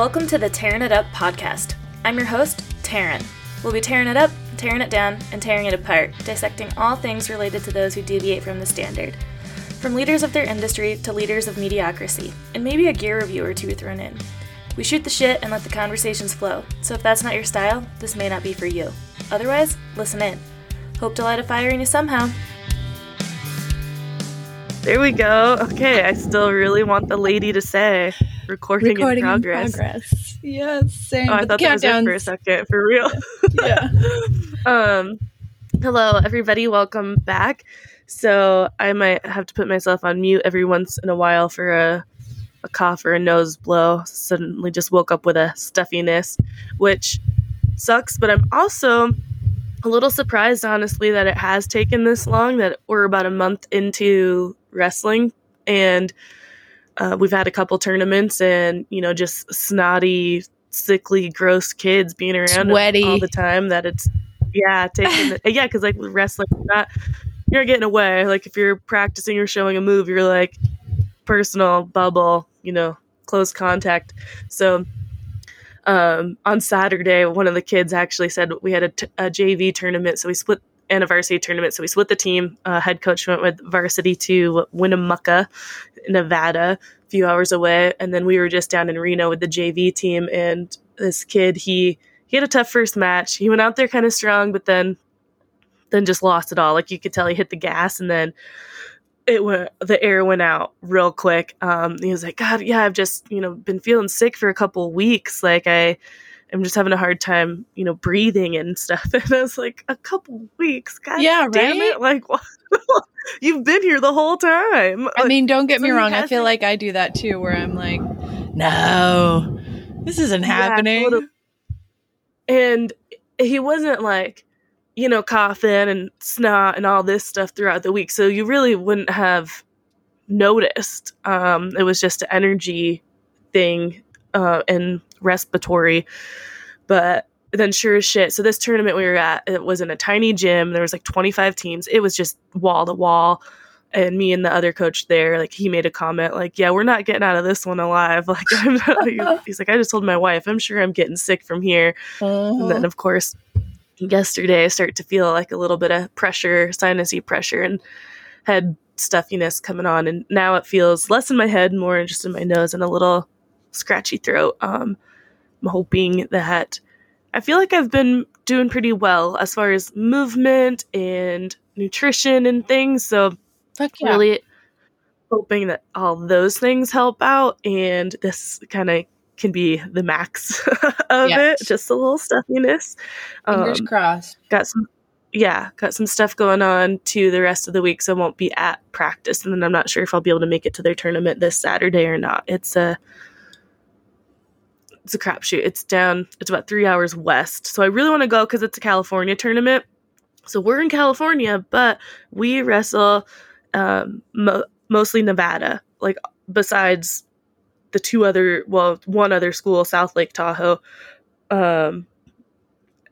Welcome to the Tearing It Up podcast. I'm your host, Tarin. We'll be tearing it up, tearing it down, and tearing it apart, dissecting all things related to those who deviate from the standard. From leaders of their industry to leaders of mediocrity, and maybe a gear review or two thrown in. We shoot the shit and let the conversations flow, so if that's not your style, this may not be for you. Otherwise, listen in. Hope to light a fire in you somehow. There we go. Okay, I still really want the lady to say recording, Recording in in progress. progress. Yes, same. Oh, I thought that was it for a second, for real. Yeah. um, hello, everybody. Welcome back. So I might have to put myself on mute every once in a while for a, a cough or a nose blow. Suddenly, just woke up with a stuffiness, which sucks. But I'm also a little surprised, honestly, that it has taken this long. That we're about a month into wrestling, and uh, we've had a couple tournaments, and you know, just snotty, sickly, gross kids being around all the time. That it's yeah, taking the, yeah, because like with wrestling, you're not you're getting away. Like if you're practicing or showing a move, you're like personal bubble, you know, close contact. So um, on Saturday, one of the kids actually said we had a, t- a JV tournament, so we split and a varsity tournament. So we split the team. Uh, head coach went with varsity to Winnemucca, Nevada, a few hours away, and then we were just down in Reno with the JV team. And this kid, he he had a tough first match. He went out there kind of strong, but then then just lost it all. Like you could tell, he hit the gas, and then it went the air went out real quick. Um, he was like, God, yeah, I've just you know been feeling sick for a couple weeks. Like I, I'm just having a hard time, you know, breathing and stuff. And I was like, a couple weeks, God, Yeah, damn right? it! Like, you've been here the whole time. I mean, don't get me wrong. I feel like I do that too, where I'm like, no, this isn't Yeah, happening. totally. and he wasn't like you know coughing and snot and all this stuff throughout the week so you really wouldn't have noticed um it was just an energy thing uh and respiratory but then sure as shit so this tournament we were at it was in a tiny gym there was like 25 teams it was just wall to wall and me and the other coach there like he made a comment like yeah we're not getting out of this one alive like i'm not, he's like i just told my wife i'm sure i'm getting sick from here and Uh-huh. then, of course, yesterday I start to feel like a little bit of pressure, sinusy pressure, and head stuffiness coming on. And now it feels less in my head, more just in my nose and a little scratchy throat. Um, I'm hoping that I feel like I've been doing pretty well as far as movement and nutrition and things. So, Fuck yeah. really hoping that all those things help out and this kind of can be the max of Yeah. it just a little stuffiness Fingers um, crossed. got some yeah got some stuff going on to the rest of the week so i won't be at practice and then i'm not sure if i'll be able to make it to their tournament this saturday or not it's a it's a crapshoot. It's down it's about three hours west. So i really want to go because it's a california tournament. So we're in california but we wrestle um, mo- mostly nevada like besides the two other well one other school south lake tahoe. Um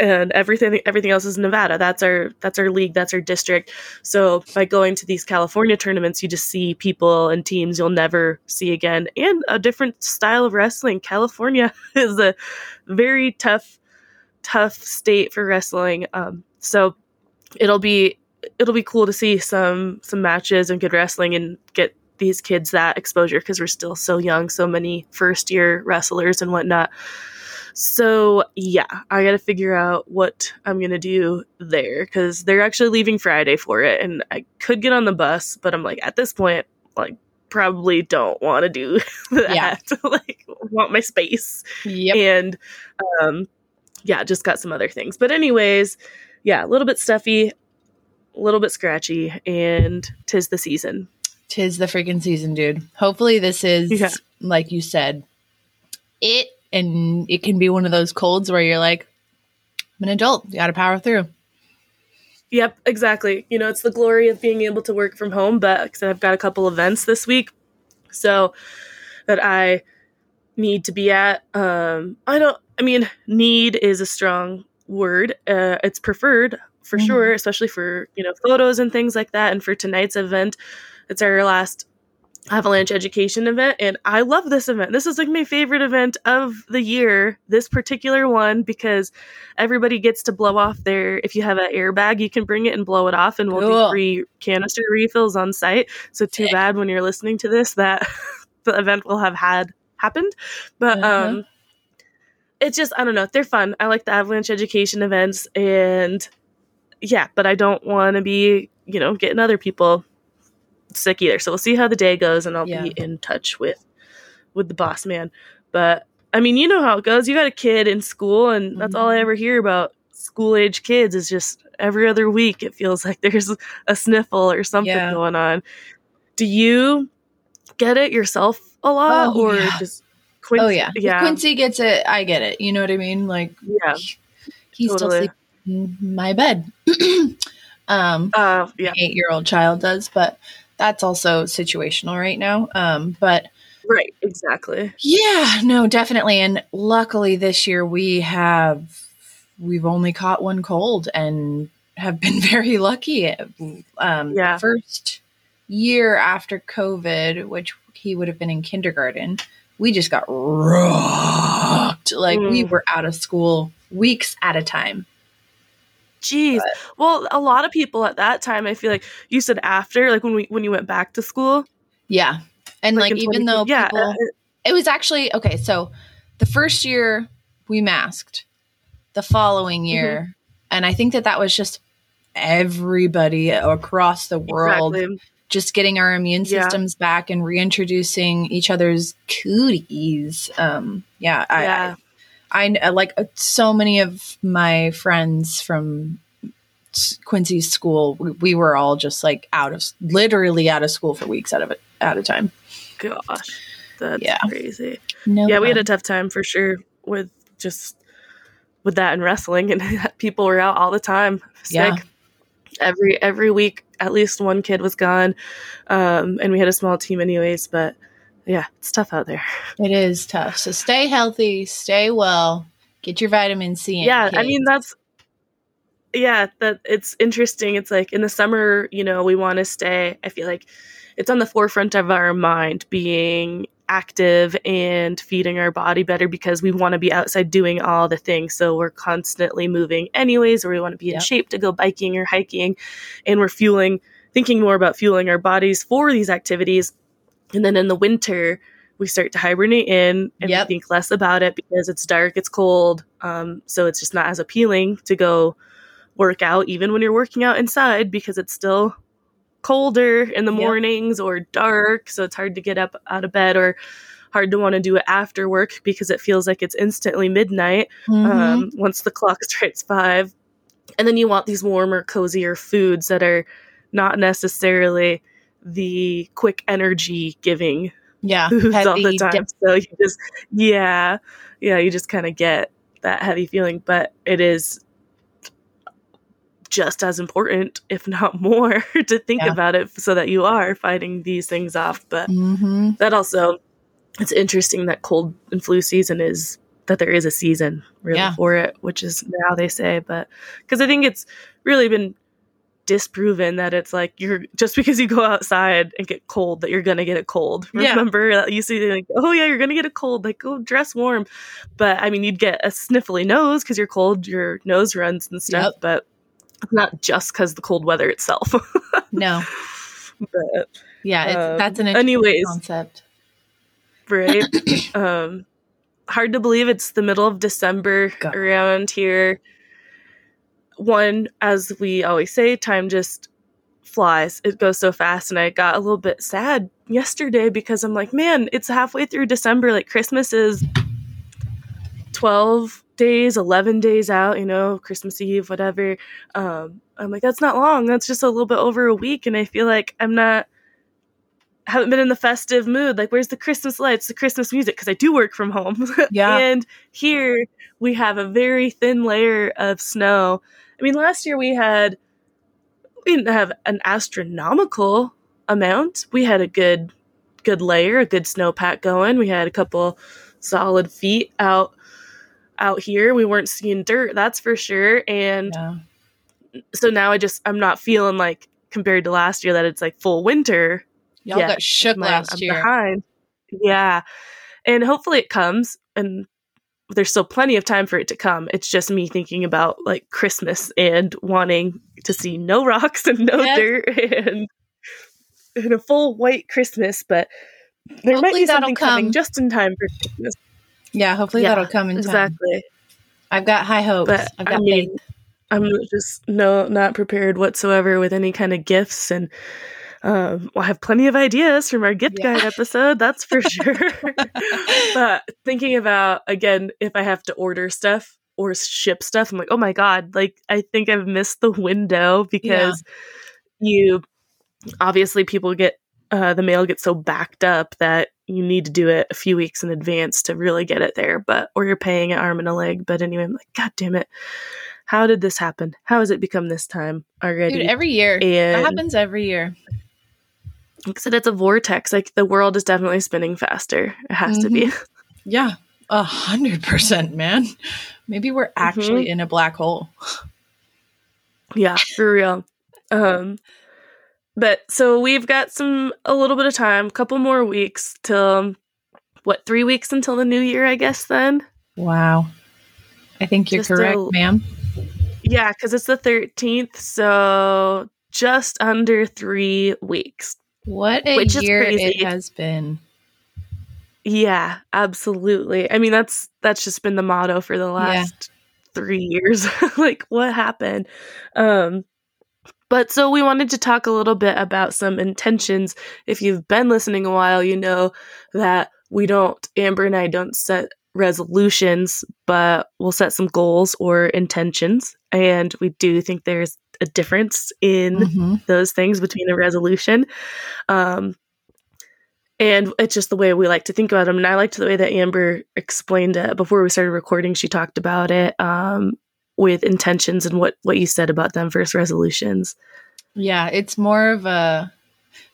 and everything everything else is nevada. That's our that's our league. That's our district. So by going to these california tournaments you just see people and teams you'll never see again. And a different style of wrestling. California is a very tough tough state for wrestling. Um so it'll be it'll be cool to see some some matches and good wrestling and get these kids that exposure because we're still so young so many first year wrestlers and whatnot so yeah i gotta figure out what i'm gonna do there because they're actually leaving friday for it and i could get on the bus but i'm like at this point like probably don't want to do that Yeah. like want my space Yep. and um yeah just got some other things but anyways yeah a little bit stuffy a little bit scratchy and tis the season Tis the freaking season, dude. Hopefully, this is Yeah. like you said, it, and it can be one of those colds where you're like, I'm an adult. You got to power through. Yep, exactly. You know, it's the glory of being able to work from home, but because I've got a couple events this week, so that I need to be at. Um, I don't. I mean, need is a strong word. Uh, it's preferred for Mhm. sure, especially for you know photos and things like that. And for tonight's event, it's our last avalanche education event and i love this event this is like my favorite event of the year this particular one because everybody gets to blow off their if you have an airbag you can bring it and blow it off and we'll Cool. do free canister refills on site so too Sick. bad when you're listening to this that the event will have had happened but Uh-huh. um it's just i don't know they're fun i like the avalanche education events and yeah but i don't want to be you know getting other people sick either so we'll see how the day goes and i'll Yeah. be in touch with with the boss man but i mean you know how it goes you got a kid in school and that's all i Mhm. ever hear about school age kids is just every other week it feels like there's a sniffle or something Yeah. going on do you get it yourself a lot Oh, or yeah. just Quincy? oh yeah. If yeah Quincy gets it. I get it. You know what I mean? Like yeah he's Totally. still sleeping in my bed. um, uh yeah eight year old child does, but that's also situational right now. Um, but right exactly yeah, no, definitely. And luckily this year we have we've only caught one cold and have been very lucky. Um, Yeah. first year after COVID, which he would have been in kindergarten, we just got rocked. Like we Mm. were out of school weeks at a time. Jeez. Well, a lot of people at that time, I feel like you said after, like when we when you went back to school. Yeah. And like, in even though yeah, people, it was actually okay. So the first year we masked, the following Mm-hmm. year, and I think that that was just everybody across the world exactly. just getting our immune Yeah. systems back and reintroducing each other's cooties. Um, yeah, yeah. I, I like uh, so many of my friends from Quincy's school. We, we were all just like out of literally out of school for weeks out of it at a time. Gosh, that's Yeah. crazy. No, Yeah, we had a tough time for sure with just with that and wrestling, and people were out all the time sick. Yeah. Every every week, at least one kid was gone, um, and we had a small team anyways. But yeah, it's tough out there. It is tough. So stay healthy, stay well, get your vitamin C. In, yeah i mean that's yeah that it's interesting it's like in the summer you know we want to stay i feel like it's on the forefront of our mind being active and feeding our body better because we want to be outside doing all the things so we're constantly moving anyways or we want to be in shape to go biking or hiking and we're fueling thinking more about fueling our bodies for these activities and then in the winter we start to hibernate in and Yep. think less about it because it's dark, it's cold. Um, so it's just not as appealing to go work out, even when you're working out inside, because it's still colder in the Yep. mornings or dark. So it's hard to get up out of bed or hard to want to do it after work because it feels like it's instantly midnight Mhm. um, once the clock strikes five. And then you want these warmer, cozier foods that are not necessarily the quick energy giving yeah, all the time. dip- So you just, yeah, yeah, you just kind of get that heavy feeling, but it is just as important, if not more, to think Yeah. about it so that you are fighting these things off. But Mhm. that also, it's interesting that cold and flu season is that there is a season really Yeah. for it, which is now they say, but because I think it's really been disproven that it's like you're just because you go outside and get cold that you're gonna get a cold. Yeah. Remember that you see like, oh yeah, you're gonna get a cold. Like go dress warm, but I mean you'd get a sniffly nose because you're cold, your nose runs and stuff. Yep. But it's not just because the cold weather itself. No, but yeah, it's, Um, that's an interesting anyways. concept. right, um, hard to believe it's the middle of December God. around here. One, as we always say, time just flies. It goes so fast. And I got a little bit sad yesterday because I'm like, man, it's halfway through December. Like Christmas is 12 days, 11 days out, you know, Christmas Eve, whatever. Um, I'm like, that's not long. That's just a little bit over a week. And I feel like I'm not, haven't been in the festive mood. Like, where's the Christmas lights, the Christmas music? Because I do work from home. Yeah. and here we have a very thin layer of snow. I mean, last year we had, we didn't have an astronomical amount. We had a good, good layer, a good snowpack going. We had a couple solid feet out out here. We weren't seeing dirt, that's for sure. And Yeah. so now I just I'm not feeling like compared to last year that it's like full winter Y'all yet. got shook My- last I'm year. behind. Yeah. And hopefully it comes and there's still plenty of time for it to come. It's just me thinking about like Christmas and wanting to see no rocks and no Yes. dirt and, and a full white Christmas, but there might be something coming just in time for Christmas. Yeah, hopefully Yeah, that'll come in time. Exactly. I've got high hopes. But I've I got mean, faith. I'm just no not prepared whatsoever with any kind of gifts and um, we'll have plenty of ideas from our gift Yeah. guide episode, that's for sure. but thinking about again, if I have to order stuff or ship stuff, I'm like, oh my god, like I think I've missed the window because you obviously people get uh, the mail gets so backed up that you need to do it a few weeks in advance to really get it there. But or you're paying an arm and a leg. But anyway, I'm like, God damn it. How did this happen? How has it become this time already? Dude, every year. that and happens every year. Like I said, it's a vortex. Like the world is definitely spinning faster. It has to be. Yeah. A hundred percent, man. Maybe we're actually Mm-hmm. in a black hole. yeah, for real. Um but so we've got some a little bit of time, a couple more weeks till what, three weeks until the new year, I guess then? Wow. I think you're Just a- correct, ma'am. Yeah, because it's the 13th, so just under three weeks. What a year it has been. Yeah, absolutely. I mean, that's that's just been the motto for the last three years. like, what happened? Um, but so we wanted to talk a little bit about some intentions. If you've been listening a while, you know that we don't, Amber and I don't set resolutions, but we'll set some goals or intentions. And we do think there's a difference in Mhm. those things between a resolution. Um, and it's just the way we like to think about them. And I liked the way that Amber explained it before we started recording. She talked about it um, with intentions and what what you said about them versus resolutions. Yeah, it's more of a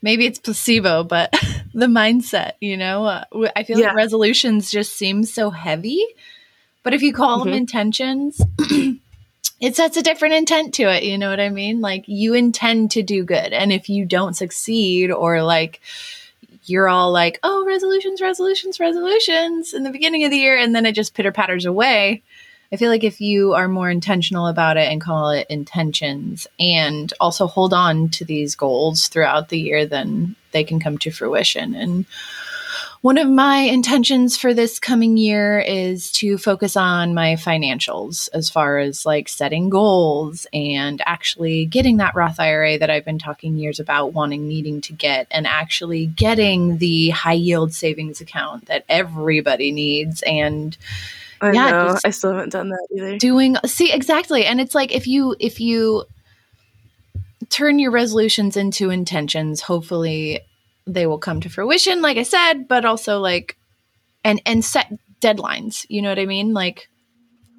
maybe it's placebo, but the mindset, you know, uh, I feel Yeah. like resolutions just seem so heavy. But if you call them Mhm. intentions, it sets a different intent to it. You know what I mean? Like you intend to do good. And if you don't succeed or like, you're all like, oh, resolutions, resolutions, resolutions in the beginning of the year, and then it just pitter patters away. I feel like if you are more intentional about it and call it intentions and also hold on to these goals throughout the year, then they can come to fruition. And one of my intentions for this coming year is to focus on my financials as far as like setting goals and actually getting that Roth IRA that I've been talking years about wanting, needing to get, and actually getting the high yield savings account that everybody needs. And I Yeah, know. I still haven't done that either. doing see exactly and it's like if you if you turn your resolutions into intentions hopefully they will come to fruition like i said but also like and and set deadlines you know what i mean like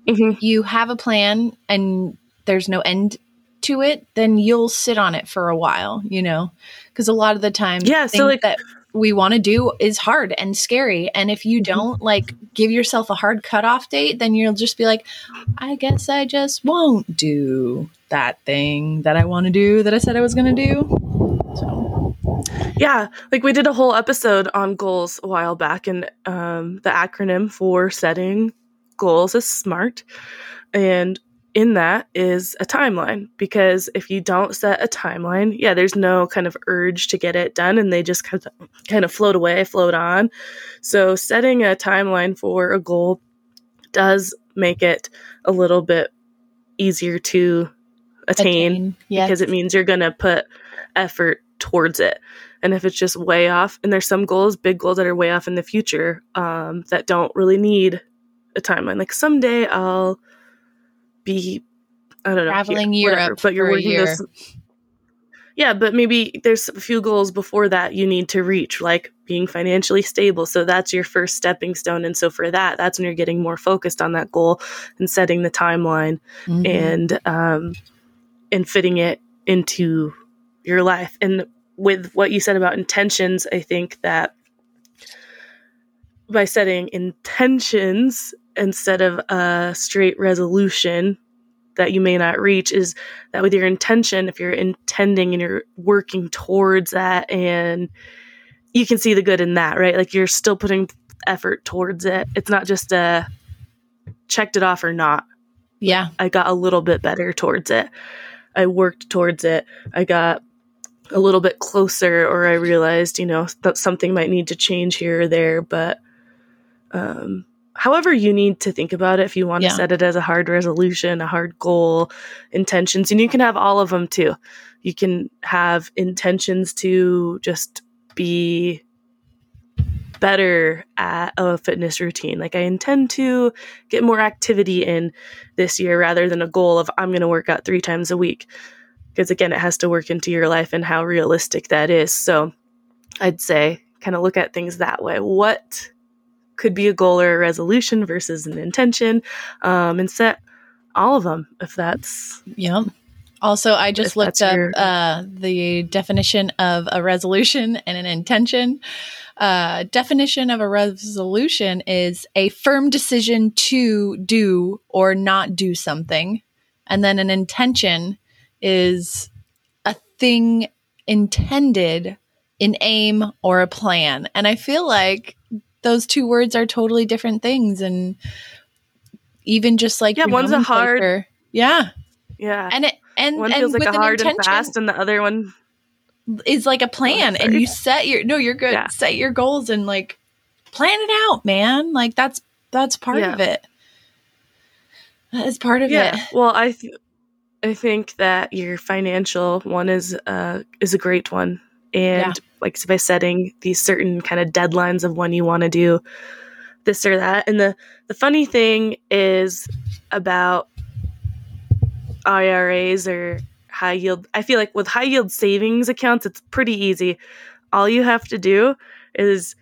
Mhm. you have a plan and there's no end to it then you'll sit on it for a while you know because a lot of the time Yeah, so, like- that we want to do is hard and scary and if you Mhm. don't like give yourself a hard cutoff date then you'll just be like I guess I just won't do that thing that I want to do that I said I was going to do. So, Yeah, like we did a whole episode on goals a while back, and um, the acronym for setting goals is SMART. And in that is a timeline because if you don't set a timeline, yeah, there's no kind of urge to get it done and they just kind of, kind of float away, float on. So, setting a timeline for a goal does make it a little bit easier to attain yes. because it means you're going to put effort towards it. And if it's just way off, and there's some goals, big goals that are way off in the future um, that don't really need a timeline. Like someday I'll be, I don't know, Traveling here, whatever, Europe but you're for a working year. this. Yeah, but maybe there's a few goals before that you need to reach, like being financially stable. So that's your first stepping stone. And so for that, that's when you're getting more focused on that goal and setting the timeline Mhm. and um, and fitting it into your life. And with what you said about intentions, I think that by setting intentions instead of a straight resolution that you may not reach is that with your intention if you're intending and you're working towards that and you can see the good in that, right? Like you're still putting effort towards it. It's not just a checked it off or not. Yeah. I got a little bit better towards it. I worked towards it. I got a little bit closer, or I realized, you know, that something might need to change here or there. But um, however you need to think about it, if you want Yeah. to set it as a hard resolution, a hard goal, intentions, and you can have all of them too. You can have intentions to just be better at a fitness routine. Like I intend to get more activity in this year rather than a goal of I'm going to work out 3 times a week. Because again, it has to work into your life and how realistic that is. So I'd say kind of look at things that way. What could be a goal or a resolution versus an intention um, and set all of them if that's Yep. Also, I just looked up your- uh, the definition of a resolution and an intention. Uh, definition of a resolution is a firm decision to do or not do something. And then an intention is a thing intended, an aim, or a plan. And I feel like those two words are totally different things. And even just like Yeah, one's a hard- nomenclature- Yeah. yeah And it and one and feels like with a hard and fast and the other one is like a plan, and you set your no, you're good. Yeah. Set your goals and like plan it out, man. Like that's that's part Yeah. of it. That is part of yeah it. well i th- i think that your financial one is uh is a great one and Yeah. like by setting these certain kind of deadlines of when you want to do this or that and the the funny thing is about iras or high yield i feel like with high yield savings accounts it's pretty easy all you have to do is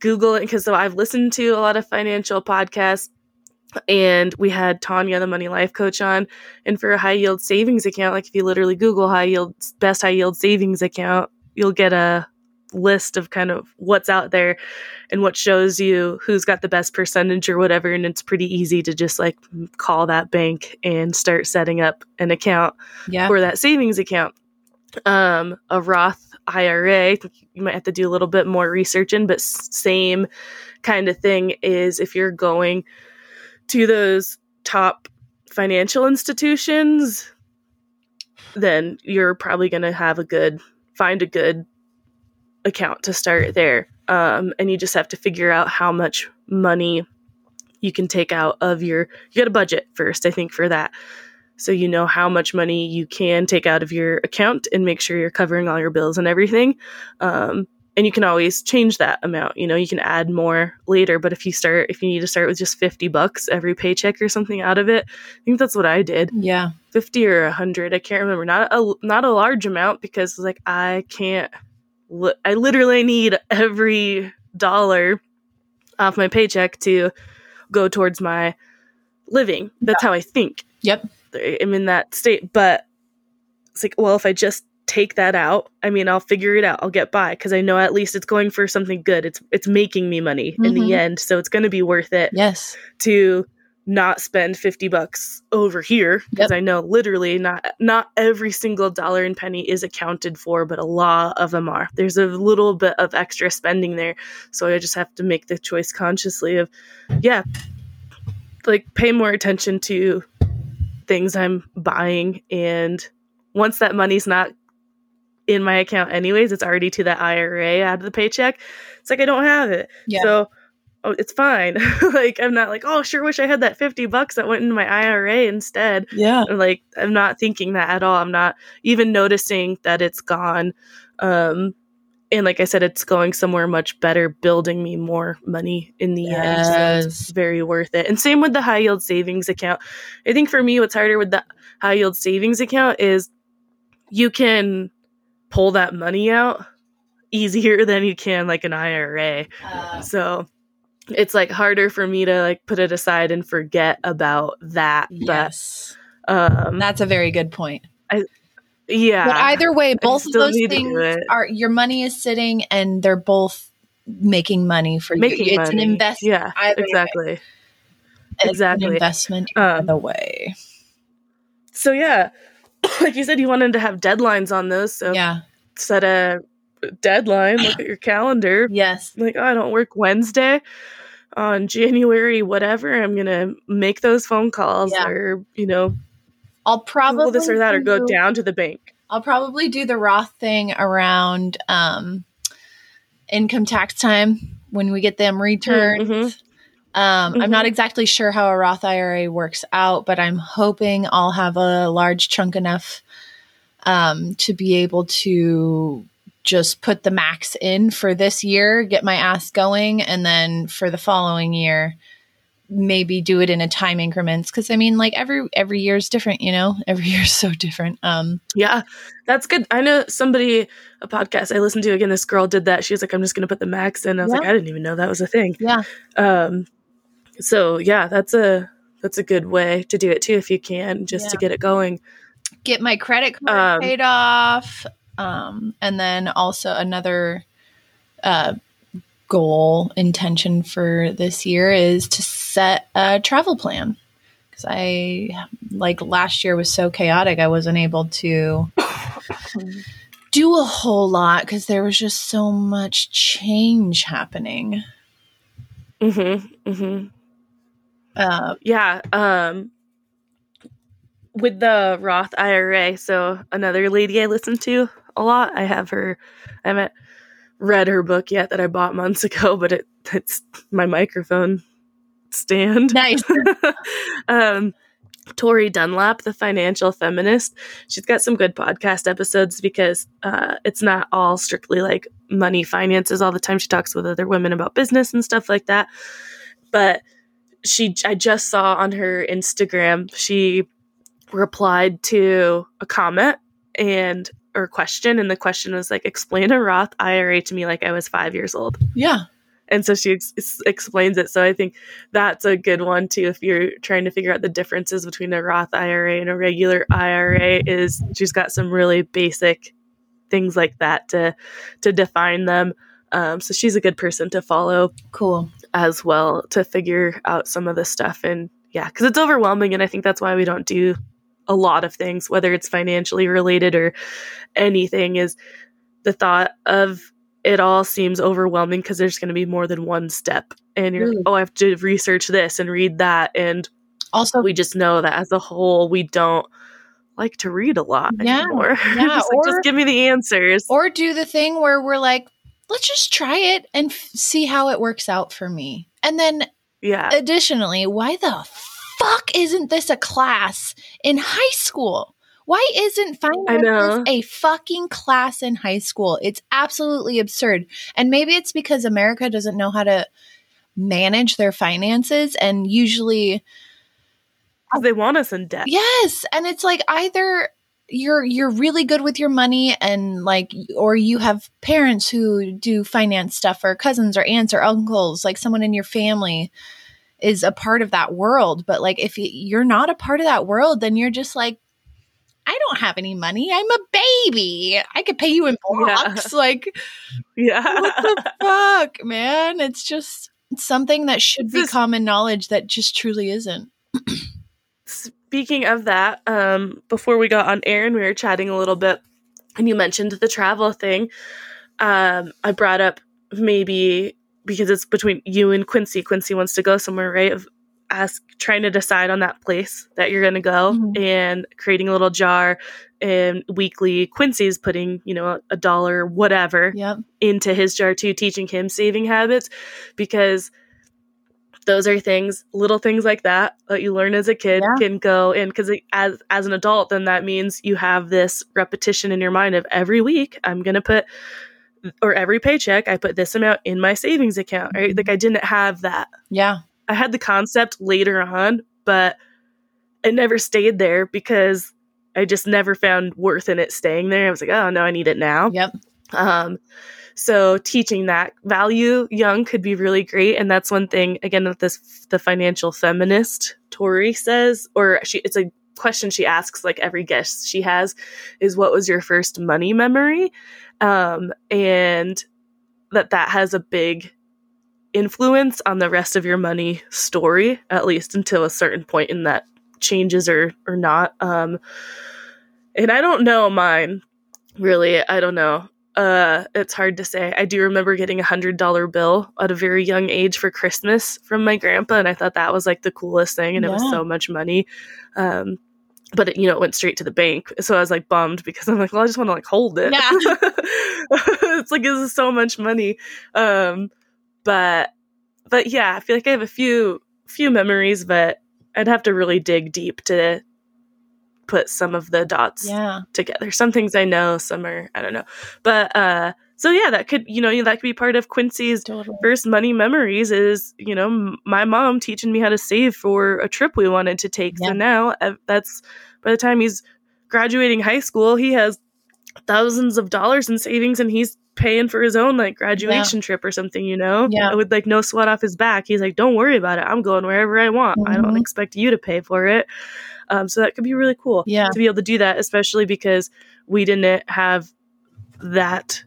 google it because so i've listened to a lot of financial podcasts and we had Tanya, the money life coach, on. And for a high yield savings account, like if you literally Google high yield, best high yield savings account, you'll get a list of kind of what's out there and what shows you who's got the best percentage or whatever. And it's pretty easy to just like call that bank and start setting up an account Yeah. for that savings account. Um, a Roth IRA, you might have to do a little bit more research in, but same kind of thing is if you're going to those top financial institutions, then you're probably going to have a good, find a good account to start there. Um, and you just have to figure out how much money you can take out of your, you got a budget first, I think, for that. So you know how much money you can take out of your account and make sure you're covering all your bills and everything. Um, and you can always change that amount. You know, you can add more later, but if you start, if you need to start with just 50 bucks every paycheck or something out of it, I think that's what I did. Yeah. 50 or 100, I can't remember. Not a not a large amount because like I can't li- I literally need every dollar off my paycheck to go towards my living. That's how I think. Yep. I'm in that state. But it's like, well, if I just take that out, I mean, I'll figure it out. I'll get by because I know at least it's going for something good. It's it's making me money in Mhm. the end, so it's going to be worth it Yes. to not spend 50 bucks over here because I know literally not not every single dollar and penny is accounted for but a lot of them are there's a little bit of extra spending there so I just have to make the choice consciously of yeah like pay more attention to things I'm buying and once that money's not in my account anyways it's already to that IRA out of the paycheck it's like I don't have it Yeah. so oh, it's fine. like I'm not like, oh, sure wish I had that 50 bucks that went into my IRA instead. yeah. I'm like I'm not thinking that at all. I'm not even noticing that it's gone. Um and like I said, it's going somewhere much better, building me more money in the end. So it's Yes. very worth it. And same with the high yield savings account. I think for me, what's harder with the high yield savings account is you can pull that money out easier than you can like an IRA. Uh, So it's like harder for me to like put it aside and forget about that. yes. But um That's a very good point. yeah. But either way, both of those need to do things are your money is sitting and they're both making money for making you. It's money. an investment. Yeah, either way. exactly. It's an exactly. investment Um, either way. So yeah, like you said, you wanted to have deadlines on those. So Yeah. set a deadline. Look at your calendar. Yes. Like, oh, I don't work Wednesday on January, whatever. I'm gonna make those phone calls, Yeah. or you know, I'll probably this or that, or go do- down to the bank. I'll probably do the Roth thing around um, income tax time when we get them returned. Mhm. Um, I'm not exactly sure how a Roth IRA works out, but I'm hoping I'll have a large chunk enough um, to be able to just put the max in for this year, get my ass going, and then for the following year, maybe do it in a time increments. Because I mean, like every every year is different, you know. Every year is so different. Um, Yeah, that's good. I know somebody, a podcast I listened to again. This girl did that. She was like, "I'm just gonna put the max in." I was like, "I didn't even know that was a thing." yeah, Um, so yeah, that's a that's a good way to do it too if you can, just to get it going. get my credit card Um, paid off um, and then also another uh, goal intention for this year is to set a travel plan because i like last year was so chaotic i wasn't able to do a whole lot because there was just so much change happening Mm-hmm. Mm-hmm. Uh, Yeah. Um, with the Roth IRA, so another lady I listen to a lot. I have her. I haven't read her book yet that I bought months ago, but it it's my microphone stand. nice um, Tori Dunlap, the financial feminist. She's got some good podcast episodes because uh, it's not all strictly like money finances all the time. She talks with other women about business and stuff like that. But she, I just saw on her Instagram, she replied to a comment and or question, and the question was like, "Explain a Roth IRA to me like I was five years old." yeah. And so she ex- explains it. So i think that's a good one too if you're trying to figure out the differences between a roth ira and a regular ira is she's got some really basic things like that to to define them. Um, so she's a good person to follow. Cool as well to figure out some of the stuff. And yeah because it's overwhelming and i think that's why we don't do a lot of things whether it's financially related or anything is the thought of it all seems overwhelming because there's going to be more than one step. And you're Really? Mm. oh i have to research this and read that. And also we just know that as a whole we don't like to read a lot Yeah, anymore. Yeah, just, like, or- just give me the answers. or do the thing where we're like let's just try it and f- see how it works out for me. And then yeah. additionally why the fuck isn't this a class in high school? Why isn't know. finances a fucking class in high school? It's absolutely absurd. And maybe it's because america doesn't know how to manage their finances and usually they want us in debt. Yes, and it's like either you're you're really good with your money and like or you have parents who do finance stuff or cousins or aunts or uncles, like someone in your family is a part of that world, but like if you're not a part of that world, then you're just like I don't have any money. I'm a baby. I could pay you in Yeah. blocks. Like yeah what the fuck, man? It's just something that should be This- common knowledge that just truly isn't. Speaking of that, um, before we got on air and we were chatting a little bit, and you mentioned the travel thing, um, I brought up maybe because it's between you and Quincy. Quincy wants to go somewhere, right? Of ask trying to decide on that place that you're going to go Mhm. and creating a little jar and weekly Quincy's putting you know a, a dollar whatever Yep. into his jar too, teaching him saving habits because those are things, little things like that that you learn as a kid Yeah. can go in because as as an adult, then that means you have this repetition in your mind of every week I'm gonna put or every paycheck I put this amount in my savings account. Right, like I didn't have that. Yeah. I had the concept later on, but it never stayed there because I just never found worth in it staying there. I was like, oh no, I need it now. Yep. Um, so teaching that value young could be really great, and that's one thing again that this the financial feminist Tori says, or she it's a question she asks like every guest she has is what was your first money memory, um, and that that has a big influence on the rest of your money story at least until a certain point in that changes or or not. Um and i don't know mine really. I don't know uh, it's hard to say. I do remember getting a hundred dollar bill at a very young age for Christmas from my grandpa, and I thought that was like the coolest thing, and it was so much money. Um, but it, you know, it went straight to the bank, so I was like bummed because I'm like, well, I just want to like hold it. Yeah. it's like this is so much money. Um, but but yeah, I feel like I have a few few memories, but I'd have to really dig deep to put some of the dots Yeah. together. Some things I know, some are I don't know. But uh so yeah, that could you know that could be part of Quincy's Totally. first money memories is you know my mom teaching me how to save for a trip we wanted to take. Yeah. So now that's by the time he's graduating high school, he has thousands of dollars in savings and he's paying for his own like graduation trip or something, you know? Yeah. With like no sweat off his back. He's like, Don't worry about it. I'm going wherever I want. I don't Mhm. expect you to pay for it. Um, so that could be really cool Yeah. to be able to do that, especially because we didn't have that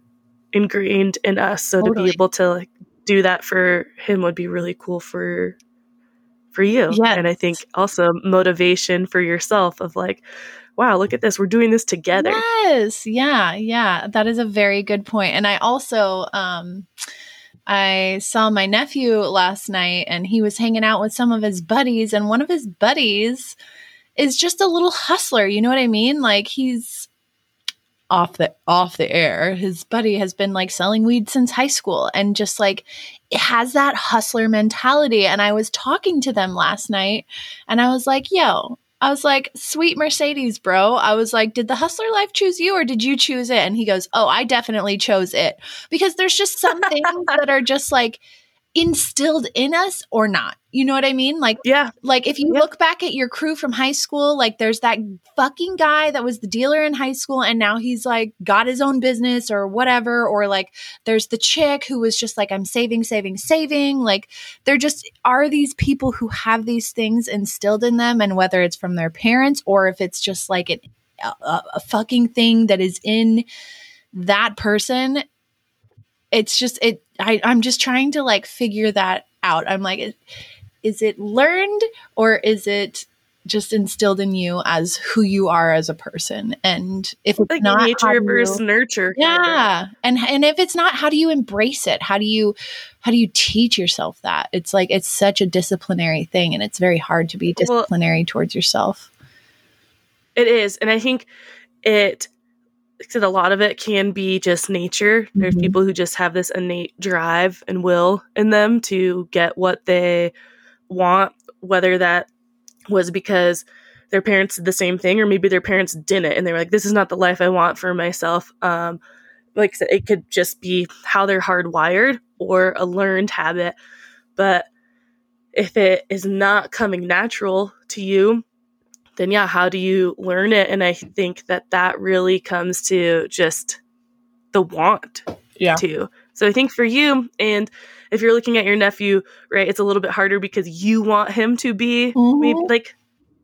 ingrained in us. So to be able to like do that for him would be really cool for for you. Yes. And I think also motivation for yourself of like, wow, look at this. We're doing this together. Yes. Yeah. Yeah. That is a very good point. And I also, um, I saw my nephew last night and he was hanging out with some of his buddies, and one of his buddies is just a little hustler. You know what I mean? Like he's off the off the air. His buddy has been like selling weed since high school and just like it has that hustler mentality. And I was talking to them last night and I was like, yo, I was like, sweet Mercedes, bro. I was like, did the hustler life choose you or did you choose it? And he goes, oh, I definitely chose it because there's just some things that are just like instilled in us or not. You know what I mean? Like, Yeah. like if you Yep. look back at your crew from high school, like there's that fucking guy that was the dealer in high school and now he's like got his own business or whatever. Or like there's the chick who was just like, I'm saving, saving, saving. Like there just are these people who have these things instilled in them. And whether it's from their parents or if it's just like an, a, a fucking thing that is in that person, it's just, it, I, I'm just trying to like figure that out. I'm like, is- it learned or is it just instilled in you as who you are as a person? And if it's Like not, how nature do versus you- nurture. yeah, and and if it's not, how do you embrace it? How do you how do you teach yourself that? It's like it's such a disciplinary thing, and it's very hard to be Well- disciplinary towards yourself. It is. And I think it said a lot of it can be just nature. There's Mhm. people who just have this innate drive and will in them to get what they want, whether that was because their parents did the same thing or maybe their parents didn't and they were like, This is not the life I want for myself. Um like I said, it could just be how they're hardwired or a learned habit. But if it is not coming natural to you, then yeah, how do you learn it? And I think that that really comes to just the want Yeah. to. So I think for you, and if you're looking at your nephew, right, it's a little bit harder because you want him to be maybe Mhm. like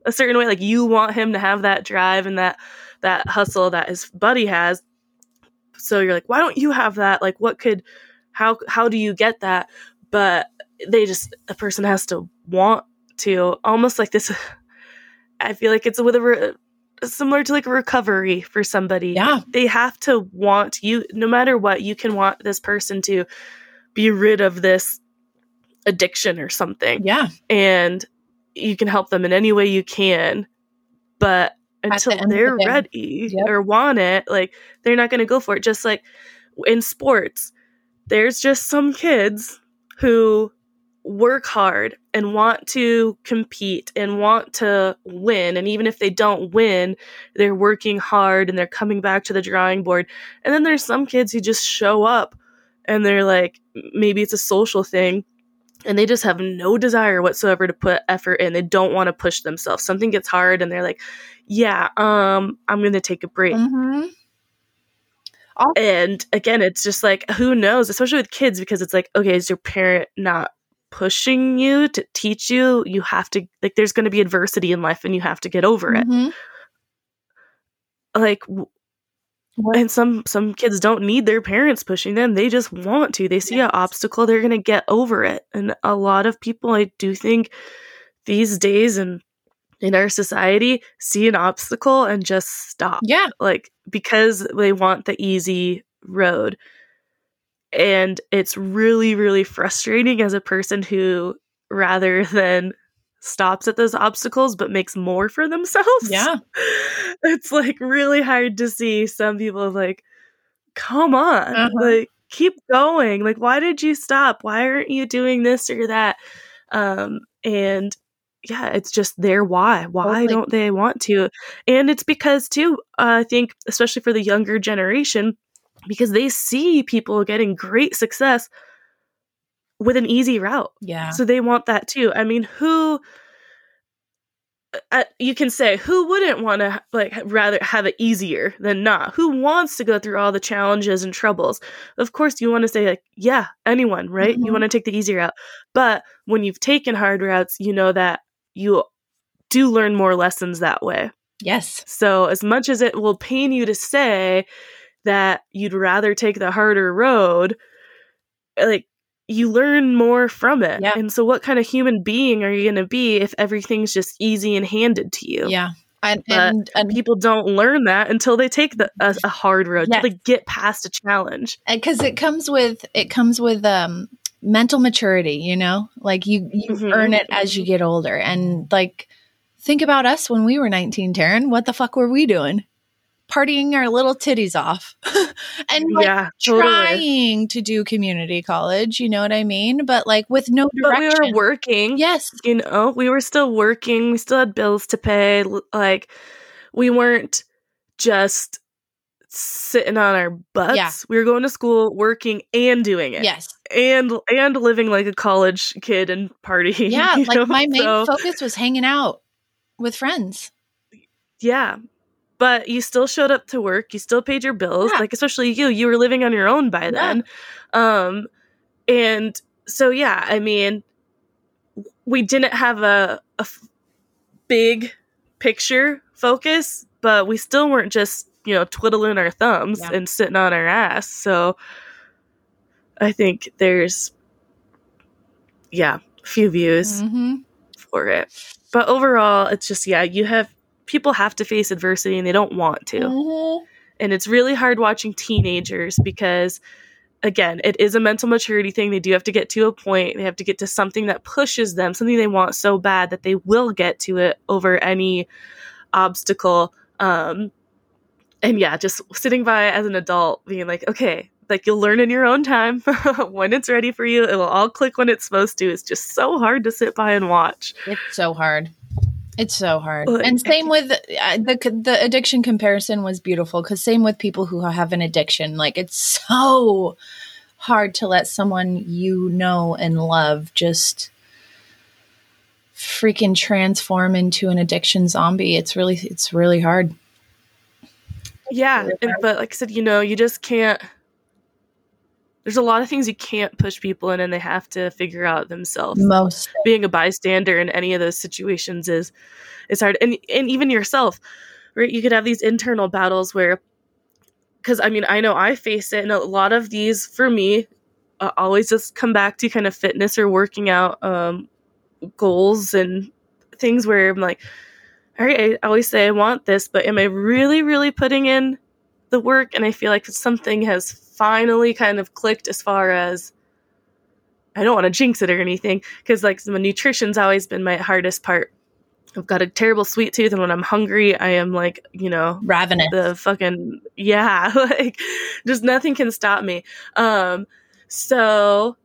a certain way, like you want him to have that drive and that that hustle that his buddy has. So you're like, why don't you have that? Like, what could, how how do you get that? But they just a person has to want to almost like this. I feel like it's with a re- similar to like a recovery for somebody. Yeah, they have to want you no matter what you can want this person to be rid of this addiction or something. Yeah, and you can help them in any way you can but until the they're day. ready Yep. or want it like they're not going to go for it. Just like in sports there's just some kids who work hard and want to compete and want to win. And even if they don't win they're working hard and they're coming back to the drawing board. And then there's some kids who just show up and they're like maybe it's a social thing and they just have no desire whatsoever to put effort in. They don't want to push themselves. Something gets hard and they're like yeah um i'm gonna take a break. Hmm and again it's just like who knows especially with kids because it's like okay is your parent not pushing you to teach you you have to like there's going to be adversity in life and you have to get over it Mhm. like What- and some some kids don't need their parents pushing them they just want to they see Yes. an obstacle they're going to get over it and a lot of people i do think these days and in our society see an obstacle and just stop Yeah, like because they want the easy road. And it's really, really frustrating as a person who, rather than stops at those obstacles but makes more for themselves. Yeah. It's like really hard to see some people like, come on, Uh-huh. like keep going. Like, why did you stop? Why aren't you doing this or that? Um, and yeah, it's just their why. Why Totally. don't they want to? And it's because too, uh, I think, especially for the younger generation, because they see people getting great success with an easy route. Yeah. So they want that too. I mean, who uh, you can say who wouldn't want to like rather have it easier than not? Who wants to go through all the challenges and troubles? Of course, you want to say like, yeah, anyone, right? You Mhm. want to take the easy route. But when you've taken hard routes, you know that you do learn more lessons that way. Yes. So, as much as it will pain you to say that you'd rather take the harder road, like you learn more from it. Yeah. And so, what kind of human being are you going to be if everything's just easy and handed to you? Yeah. And, and, and People don't learn that until they take the, a, a hard road, Yes. they get past a challenge. because it comes with it comes with um mental maturity you know like you you Mhm. earn it as you get older and like think about us when we were 19 Tarin what the fuck were we doing partying our little titties off and like yeah, totally. trying to do community college you know what i mean but like with no But we were working. yes you know, we were still working, we still had bills to pay. Like, we weren't just sitting on our butts. Yeah. We were going to school, working, and doing it. yes And and living like a college kid and partying. yeah like know? my main So, focus was hanging out with friends yeah. But you still showed up to work. You still paid your bills. Yeah. Like especially you, you were living on your own by Yeah. then. Um, and so yeah, I mean, we didn't have a, a f- big picture focus, but we still weren't just you know twiddling our thumbs Yeah. and sitting on our ass. So I think there's yeah, a few views hmm for it. But overall, it's just yeah, you have people have to face adversity and they don't want to. Mhm. And it's really hard watching teenagers because again, it is a mental maturity thing. They do have to get to a point. They have to get to something that pushes them, something they want so bad that they will get to it over any obstacle. Um and yeah, just sitting by as an adult being like, okay, like you'll learn in your own time when it's ready for you. It will all click when it's supposed to. It's just so hard to sit by and watch. It's so hard. It's so hard. And same with uh, the the addiction comparison was beautiful because same with people who have an addiction. Like it's so hard to let someone you know and love just freaking transform into an addiction zombie. It's really it's really hard. Yeah, Really hard. but like I said, you know, you just can't. There's a lot of things you can't push people in, and they have to figure out themselves. Most Being a bystander in any of those situations is is hard, and and even yourself, right? You could have these internal battles where, because I mean, I know I face it, and a lot of these for me uh, always just come back to kind of fitness or working out um, goals and things where I'm like, all right, I always say I want this, but am I really, really putting in the work? And I feel like something has finally kind of clicked as far as I don't want to jinx it or anything because like my nutrition's always been my hardest part. I've got a terrible sweet tooth, and when I'm hungry, I am like, you know, ravenous. the fucking yeah like just nothing can stop me um so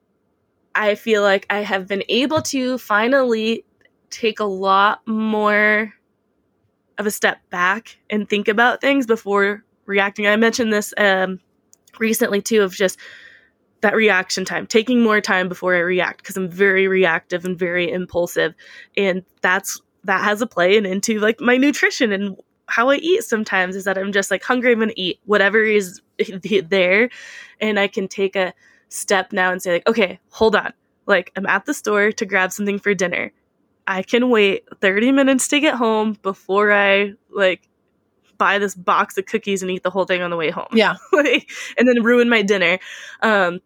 i feel like i have been able to finally take a lot more of a step back and think about things before reacting i mentioned this um recently too of just that reaction time taking more time before i react because i'm very reactive and very impulsive and that's that has a play and into like my nutrition and how I eat sometimes is that I'm just like hungry, I'm gonna eat whatever is there, and I can take a step now and say like, okay, hold on, like I'm at the store to grab something for dinner. I can wait 30 minutes to get home before I like buy this box of cookies and eat the whole thing on the way home. yeah. like, and then ruin my dinner. Um,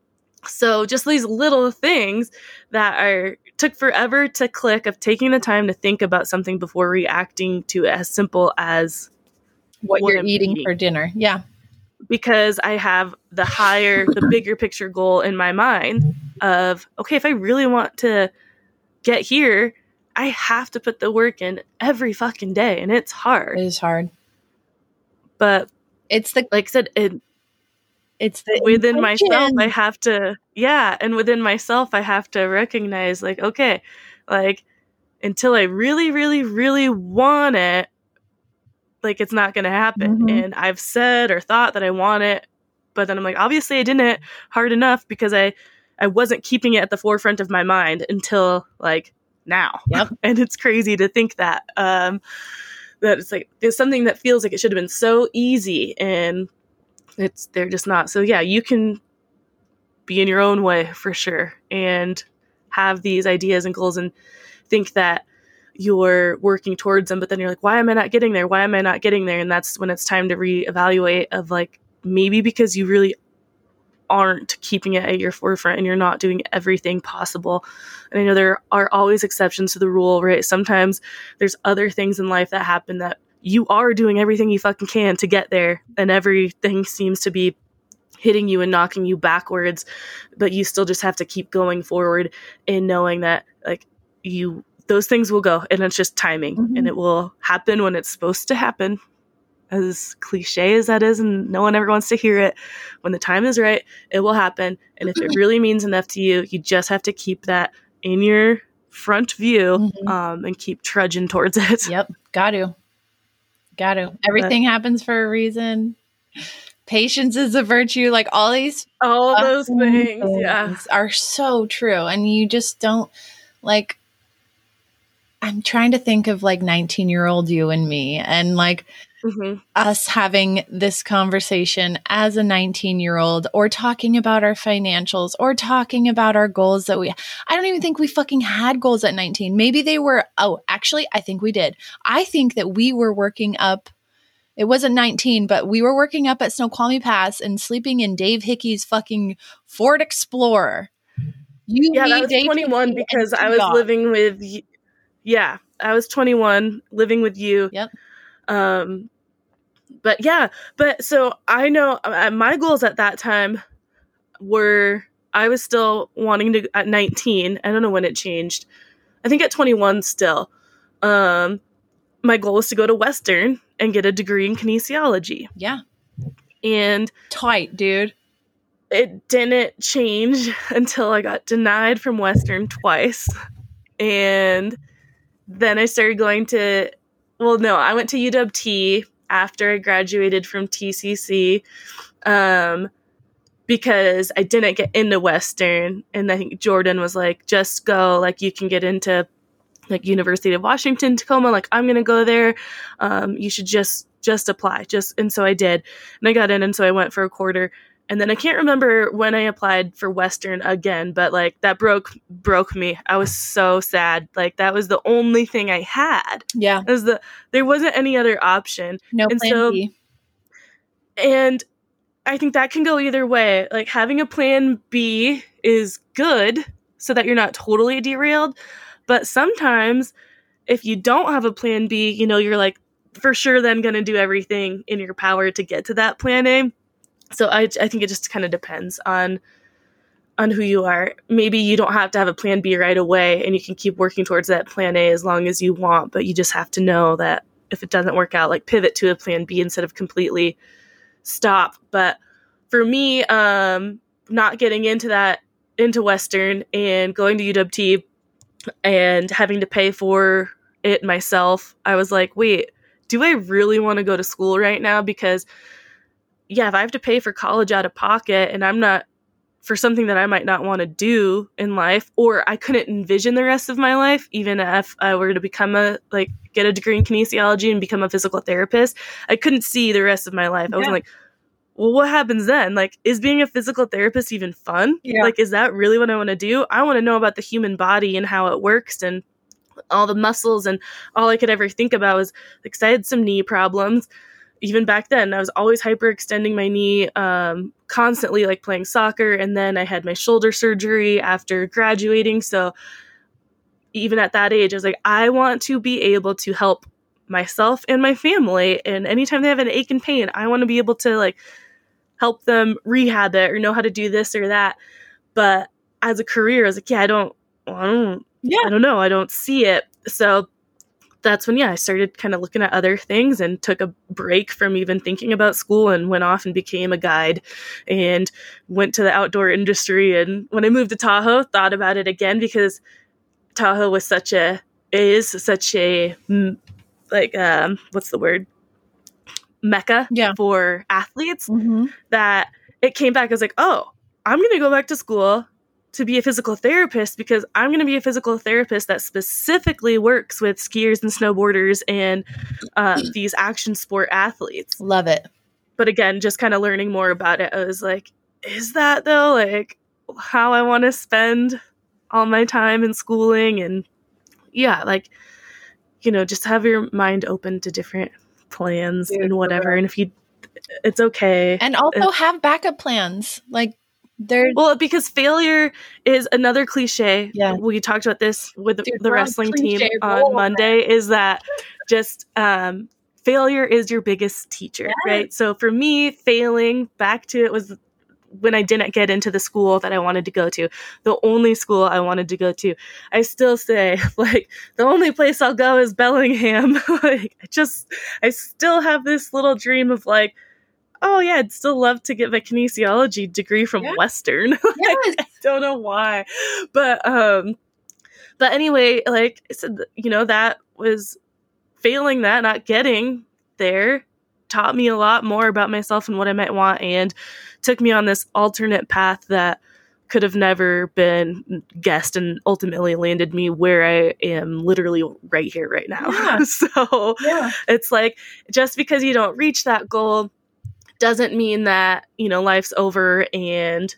so just these little things that are took forever to click of taking the time to think about something before reacting to it as simple as What, What you're eating, eating. for dinner. Yeah. because I have the higher, the bigger picture goal in my mind of, okay, if I really want to get here, I have to put the work in every fucking day. And it's hard. It is hard. But It's the like I said, it, it's the within myself. I have to, yeah. And within myself, I have to recognize, like, okay, like, until I really, really, really want it, like, it's not going to happen. Mhm. And I've said or thought that I want it, but then I'm like, obviously, I didn't hard enough because I, I wasn't keeping it at the forefront of my mind until like now. Yep. and it's crazy to think that. Um, that it's like there's something that feels like it should have been so easy and it's they're just not. So yeah, you can be in your own way for sure and have these ideas and goals and think that you're working towards them but then you're like why am i not getting there why am i not getting there and that's when it's time to reevaluate of like maybe because you really aren't keeping it at your forefront and you're not doing everything possible. And i know there are always exceptions to the rule right? Sometimes there's other things in life that happen that you are doing everything you fucking can to get there and everything seems to be hitting you and knocking you backwards but you still just have to keep going forward and knowing that like you those things will go and it's just timing Mhm. and it will happen when it's supposed to happen as cliche as that is and no one ever wants to hear it when the time is right it will happen and if it really means enough to you you just have to keep that in your front view Mhm. um, and keep trudging towards it Yep, got to. Got to. Everything happens for a reason. Patience is a virtue. Like all these all those fucking things yeah things are so true. And you just don't like I'm trying to think of like 19 year old you and me and like Mhm. us having this conversation as a 19 year old or talking about our financials or talking about our goals that we I don't even think we fucking had goals at 19. Maybe they were oh, actually I think we did. I think that we were working up it wasn't 19, but we were working up at Snoqualmie Pass and sleeping in Dave Hickey's fucking Ford Explorer. You, yeah that was Dave 21 Hickey, because i was dogs. living with yeah i was 21 living with you Yep. Um but yeah but so i know uh, my goals at that time were i was still wanting to at 19 i don't know when it changed i think at 21 still um my goal was to go to western and get a degree in kinesiology Yeah. and Tight, dude. it didn't change until I got denied from Western twice. And then I started going to, well, no, I went to UW T after I graduated from TCC um, because I didn't get into Western. And I think Jordan was like, just go, like, you can get into like University of Washington, Tacoma. Like, I'm going to go there. Um, you should just, just apply. Just, and so I did. And I got in. And so I went for a quarter and then I can't remember when I applied for Western again, but like that broke broke me. I was so sad. Like that was the only thing I had. Yeah. It was the there wasn't any other option. No And plan so- B. And I think that can go either way. Like having a plan B is good so that you're not totally derailed, but sometimes if you don't have a plan B, you know, you're like for sure then going to do everything in your power to get to that plan A. So I I think it just kind of depends on on who you are. Maybe you don't have to have a plan B right away and you can keep working towards that plan A as long as you want, but you just have to know that if it doesn't work out, like pivot to a plan B instead of completely stop. But for me, um, not getting into that into Western and going to UWT and having to pay for it myself, I was like, wait, do I really want to go to school right now? Because yeah, if I have to pay for college out of pocket and I'm not for something that I might not want to do in life, or I couldn't envision the rest of my life, even if I were to become a like get a degree in kinesiology and become a physical therapist, I couldn't see the rest of my life. I was Yeah. like, well, what happens then? Like, is being a physical therapist even fun? Yeah. Like, is that really what I want to do? I want to know about the human body and how it works and all the muscles. And all I could ever think about was like I had some knee problems even back then i was always hyperextending my knee um, constantly like playing soccer and then i had my shoulder surgery after graduating so even at that age i was like i want to be able to help myself and my family and anytime they have an ache and pain i want to be able to like help them rehab it or know how to do this or that. But as a career, I was like, yeah, I don't, I don't, Yeah. I don't know, I don't see it. So that's when, yeah, I started kind of looking at other things and took a break from even thinking about school and went off and became a guide and went to the outdoor industry. And when I moved to Tahoe, thought about it again because Tahoe was such a, is such a, like, um, what's the word? Mecca Yeah. for athletes Mhm. that it came back. I was like, oh, I'm going to go back to school to be a physical therapist because I'm going to be a physical therapist that specifically works with skiers and snowboarders and uh, these action sport athletes. Love it. But again, just kind of learning more about it, I was like, is that though like how I want to spend all my time in schooling? And yeah, like, you know, just have your mind open to different plans Dude, and whatever. real. And if you, it's okay. And also have backup plans. Like there's Well, because failure is another cliche. Yeah. We talked about this with Dude, the wrestling team on roll, Monday is that just um, failure is your biggest teacher, Yes. right? So for me, failing back to it was when I didn't get into the school that I wanted to go to, the only school I wanted to go to. I still say, like, the only place I'll go is Bellingham. like, I just, I still have this little dream of like, oh yeah, I'd still love to get my kinesiology degree from Yeah. Western. yes. don't know why but um but anyway like i said you know that was failing that not getting there taught me a lot more about myself and what i might want and took me on this alternate path that could have never been guessed and ultimately landed me where i am literally right here right now Yeah. so Yeah. it's like just because you don't reach that goal doesn't mean that you know life's over and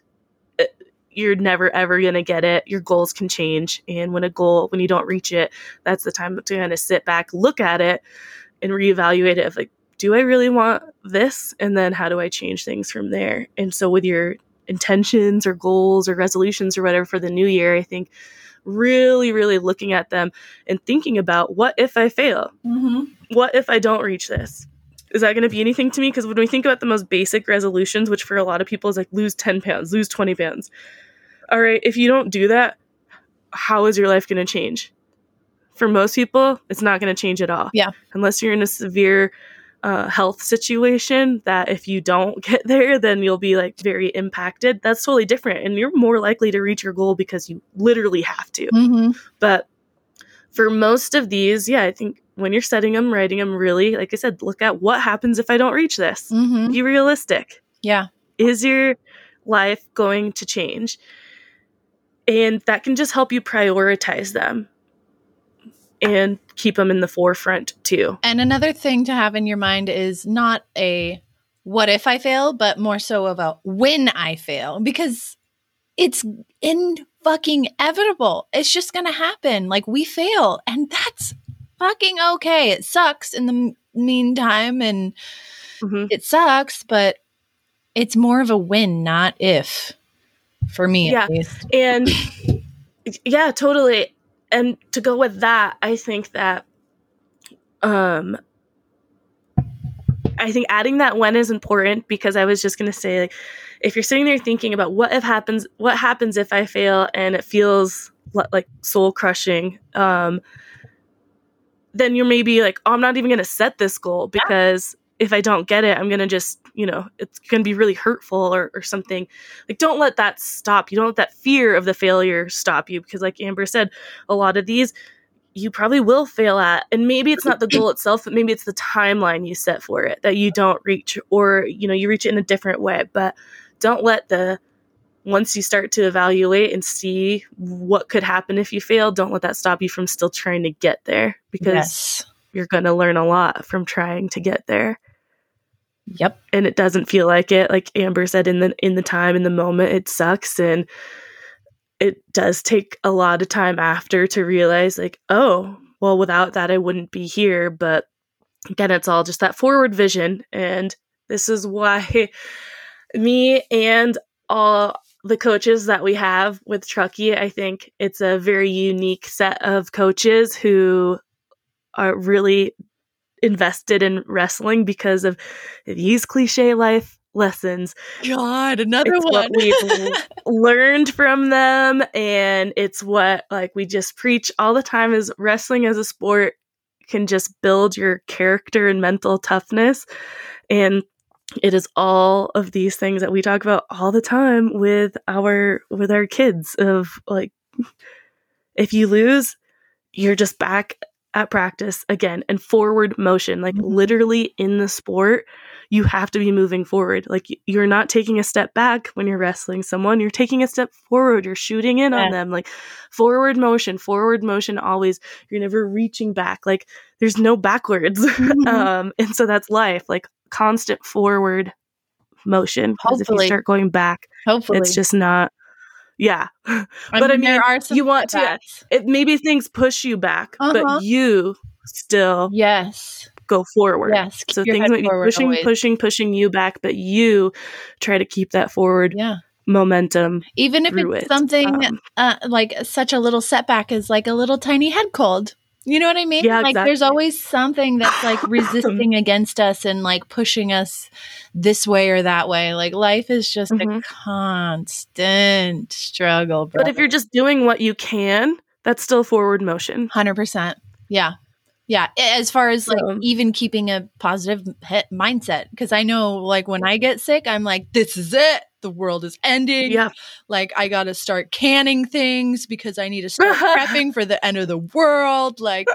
uh, you're never ever going to get it. Your goals can change and when a goal when you don't reach it that's the time to kind of sit back look at it and reevaluate it of like do i really want this? And then how do i change things from there? And so with your intentions or goals or resolutions or whatever for the new year i think really really looking at them and thinking about what if i fail? Hmm what if I don't reach this? Is that going to be anything to me? Because when we think about the most basic resolutions, which for a lot of people is like lose 10 pounds, lose 20 pounds. All right, if you don't do that, how is your life going to change? For most people, it's not going to change at all. Yeah. Unless you're in a severe uh, health situation that if you don't get there, then you'll be like very impacted. That's totally different. And you're more likely to reach your goal because you literally have to. hmm But for most of these, yeah, I think when you're setting them, writing them, really, like I said, look at what happens if I don't reach this. hmm Be realistic. Yeah. Is your life going to change? And that can just help you prioritize them and keep them in the forefront too. And another thing to have in your mind is not a what if I fail, but more so of a when I fail because it's in fucking inevitable. It's just going to happen. Like we fail and that's fucking okay. It sucks in the m- meantime and Mhm. it sucks, but it's more of a win, not if for me Yeah. at least. And yeah, totally. And to go with that, I think that um I think adding that when is important because I was just going to say like if you're sitting there thinking about what if happens what happens if I fail and it feels like soul crushing um then you're maybe like oh, I'm not even going to set this goal because if I don't get it I'm going to just you know it's going to be really hurtful or, or something. Like don't let that stop you. Don't let that fear of the failure stop you because like amber said a lot of these you probably will fail at and maybe it's not the goal itself but maybe it's the timeline you set for it that you don't reach or you know you reach it in a different way. But don't let the once you start to evaluate and see what could happen if you fail don't let that stop you from still trying to get there because Yes. you're going to learn a lot from trying to get there Yep. and it doesn't feel like it like amber said in the in the time in the moment it sucks and it does take a lot of time after to realize like oh well without that i wouldn't be here but again it's all just that forward vision and this is why me and all the coaches that we have with Truckee, I think it's a very unique set of coaches who are really invested in wrestling because of these cliche life lessons. God, another It's one. what we've learned from them and it's what like we just preach all the time is wrestling as a sport can just build your character and mental toughness and it is all of these things that we talk about all the time with our with our kids of like if you lose you're just back at practice again and forward motion like Mhm. literally in the sport you have to be moving forward like you're not taking a step back when you're wrestling someone you're taking a step forward you're shooting in Yeah. on them like forward motion forward motion always you're never reaching back like there's no backwards Mhm. um and so that's life like constant forward motion because if you Hopefully. start going back Hopefully, it's just not yeah I but I mean, there are you want to- it maybe things push you back Uh-huh. but you still Yes, go forward yes. so things might be pushing always. pushing pushing you back but you try to keep that forward Yeah, momentum even if it's it. something Um, uh, like such a little setback is like a little tiny head cold. You know what I mean? Yeah, like there's always something that's like resisting against us and like pushing us this way or that way. Like life is just a Mhm. constant struggle. Bro. but if you're just doing what you can that's still forward motion Hundred percent. Yeah. Yeah. As far as like So- even keeping a positive mindset, because I know like when I get sick, I'm like, this is it. The world is ending. yeah Like I got to start canning things because I need to start prepping for the end of the world. Like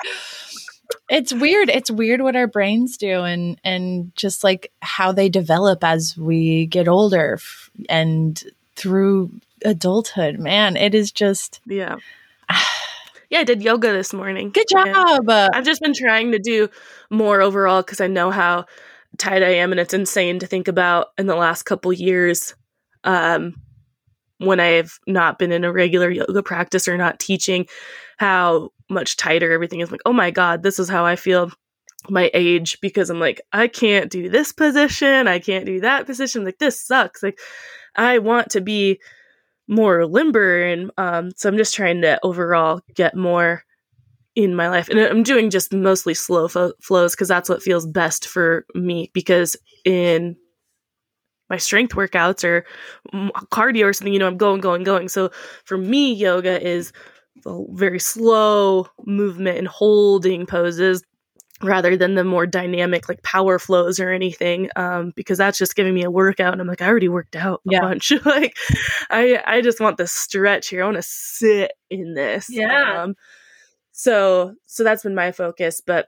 it's weird. It's weird what our brains do and and just like how they develop as we get older f- and through adulthood. Man, it is just yeah yeah i did yoga this morning good job. Uh, I've just been trying to do more overall because I know how tight I am, and it's insane to think about in the last couple years um, when I've not been in a regular yoga practice or not teaching, how much tighter everything is. Like, oh my god, this is how I feel my age because I'm like, I can't do this position, I can't do that position. Like, this sucks. Like, I want to be more limber, and um, so I'm just trying to overall get more in my life and i'm doing just mostly slow fo- flows because that's what feels best for me because in my strength workouts or cardio or something you know i'm going going going so for me yoga is a very slow movement and holding poses rather than the more dynamic like power flows or anything um, because that's just giving me a workout and i'm like i already worked out a Yeah. bunch like i i just want the stretch here i want to sit in this Yeah. um, so so that's been my focus but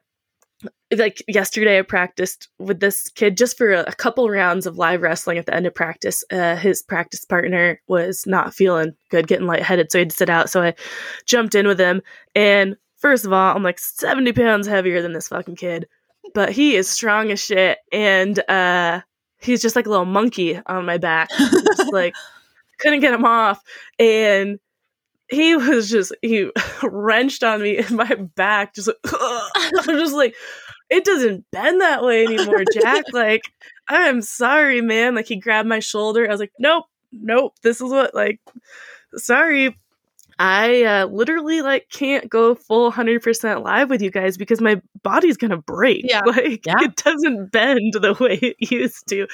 like yesterday i practiced with this kid just for a, couple rounds of live wrestling at the end of practice. Uh, his practice partner was not feeling good getting lightheaded so he had to sit out. So i jumped in with him and first of all i'm like 70 pounds heavier than this fucking kid but he is strong as shit and uh he's just like a little monkey on my back. Just like couldn't get him off and he was just he wrenched on me in my back just like, i'm just like it doesn't bend that way anymore jack like i'm sorry man. Like he grabbed my shoulder. I was like nope nope this is what like sorry. I uh, literally like can't go full 100% live with you guys because my body's gonna break. Yeah. like Yeah. it doesn't bend the way it used to.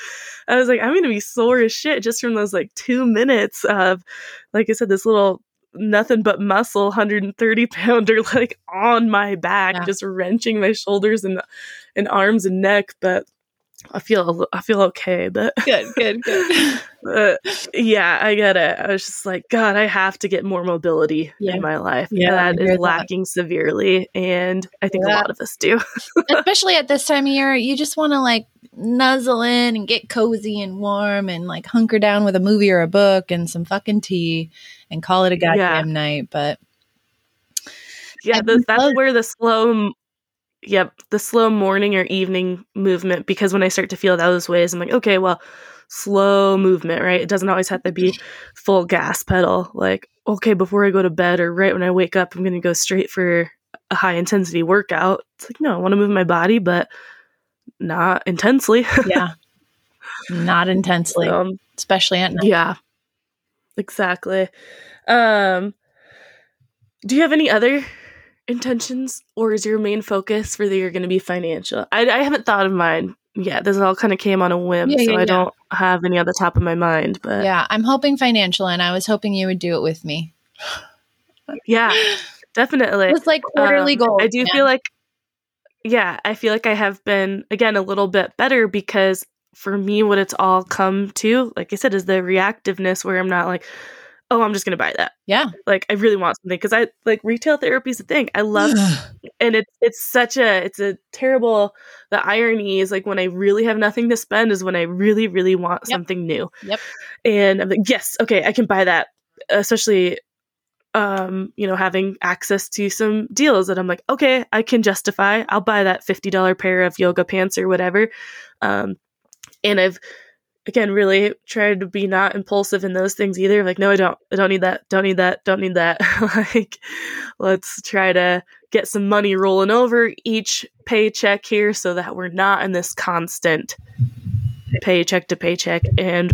I was like i'm gonna be sore as shit just from those like two minutes of like i said this little nothing but muscle 130 pounder like on my back Yeah. just wrenching my shoulders and and arms and neck but i feel i feel okay but, good, good, good. but yeah i get it i was just like god i have to get more mobility Yeah. in my life Yeah, that is that. lacking severely and i think Yeah. a lot of us do Especially at this time of year, you just want to like nuzzle in and get cozy and warm and like hunker down with a movie or a book and some fucking tea and call it a goddamn night. But yeah the, that's where the slow yep the slow morning or evening movement because when i start to feel those ways i'm like okay well slow movement right? It doesn't always have to be full gas pedal. Like okay before i go to bed or right when i wake up i'm going to go straight for a high intensity workout. It's like no i want to move my body but not intensely. Yeah, not intensely, um, especially at night. yeah exactly. Um do you have any other intentions or is your main focus for the year going to be financial I, I haven't thought of mine yeah, this all kind of came on a whim, Yeah, so yeah, I yeah. don't have any on the top of my mind. But Yeah, I'm hoping financial, and I was hoping you would do it with me. yeah, definitely. It's like quarterly Um, goals. I do feel like, yeah, I feel like I have been again a little bit better because for me, what it's all come to, like I said, is the reactiveness where I'm not like, oh, I'm just gonna buy that. yeah, Like I really want something because I like retail therapy is a thing. I love, and it's it's such a it's a terrible. The irony is like when I really have nothing to spend is when I really really want Yep. something new. Yep. And I'm like, yes, okay, I can buy that. Especially um, you know, having access to some deals that I'm like, okay, I can justify. I'll buy that $50 pair of yoga pants or whatever. Um, and I've again really tried to be not impulsive in those things either. Like, no, I don't. I don't need that. Don't need that. Don't need that. like, let's try to get some money rolling over each paycheck here so that we're not in this constant paycheck to paycheck. And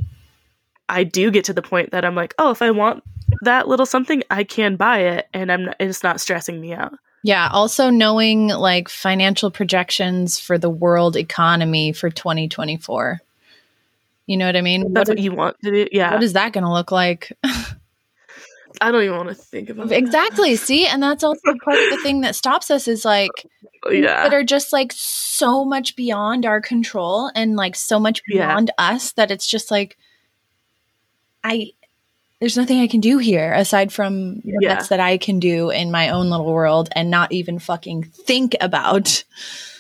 I do get to the point that I'm like, oh, if I want that little something, I can buy it, and I'm not, it's not stressing me out. yeah. Also, knowing like financial projections for the world economy for 2024. You know what I mean? That's what what you want to do. Yeah, what is that going to look like? I don't even want to think about it. exactly. See, and that's also part of the thing that stops us is like Yeah, that are just like so much beyond our control and like so much Yeah. beyond us that it's just like I there's nothing I can do here aside from the Yeah. that I can do in my own little world and not even fucking think about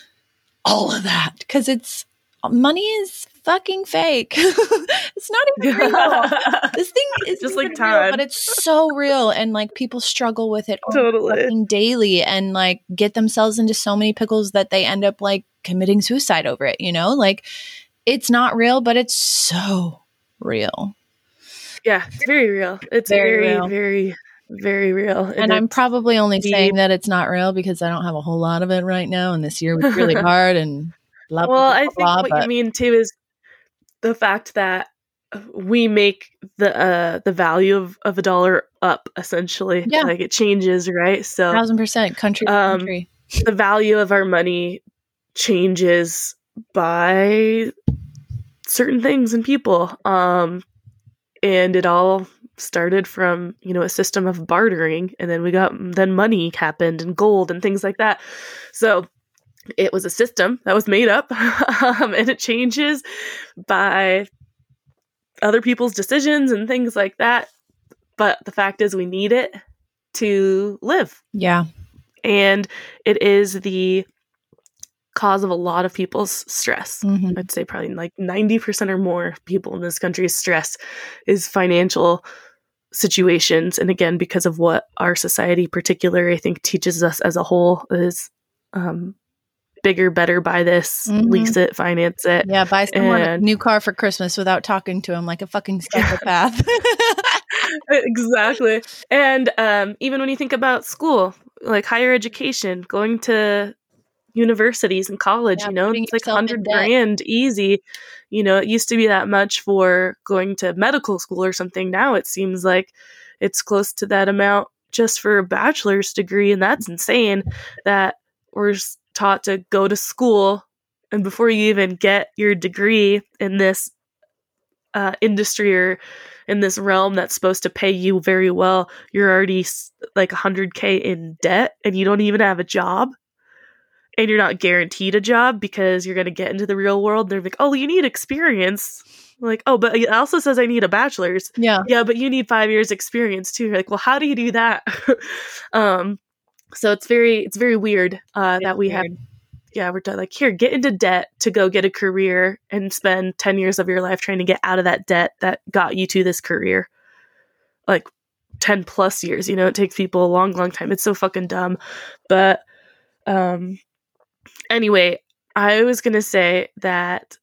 all of that because it's money is fucking fake. it's not even real. This thing is Just like real, time. but it's so real, and like people struggle with it totally. daily, and like get themselves into so many pickles that they end up like committing suicide over it. You know, like it's not real, but it's so real. Yeah, it's very real. It's Very very, real. very, very real. And I'm probably only deep. saying that it's not real because I don't have a whole lot of it right now, and this year was really hard and blah blah well, blah. I think blah, what you mean too is the fact that we make the uh the value of, of a dollar up essentially. Yeah. Like it changes, right? So thousand percent country Um, country. the value of our money changes by certain things and people um and it all started from you know a system of bartering and then we got then money happened and gold and things like that so it was a system that was made up um, and it changes by other people's decisions and things like that but the fact is we need it to live Yeah, and it is the cause of a lot of people's stress. Mhm. I'd say probably like 90% or more people in this country's stress is financial situations. And again, because of what our society particularly, I think teaches us as a whole is um, bigger, better, buy this, Mhm. lease it, finance it. yeah. Buy someone a new car for Christmas without talking to him like a fucking psychopath. exactly. And um, even when you think about school, like higher education, going to universities and college, Yeah, you know, it's like hundred debt. grand easy. You know, it used to be that much for going to medical school or something. Now it seems like it's close to that amount just for a bachelor's degree, and that's insane. That we're taught to go to school, and before you even get your degree in this uh, industry or in this realm that's supposed to pay you very well, you're already like 100k in debt, and you don't even have a job and you're not guaranteed a job because you're going to get into the real world. They're like, oh, you need experience. Like, oh, but it also says I need a bachelor's. yeah, Yeah, but you need five years experience too. You're like, well, how do you do that? um, so it's very, it's very weird uh, that we have. Yeah, we're done. like, here, get into debt to go get a career and spend ten years of your life trying to get out of that debt that got you to this career. Like ten plus years, you know, it takes people a long, long time. It's so fucking dumb. But um, anyway, I was gonna say that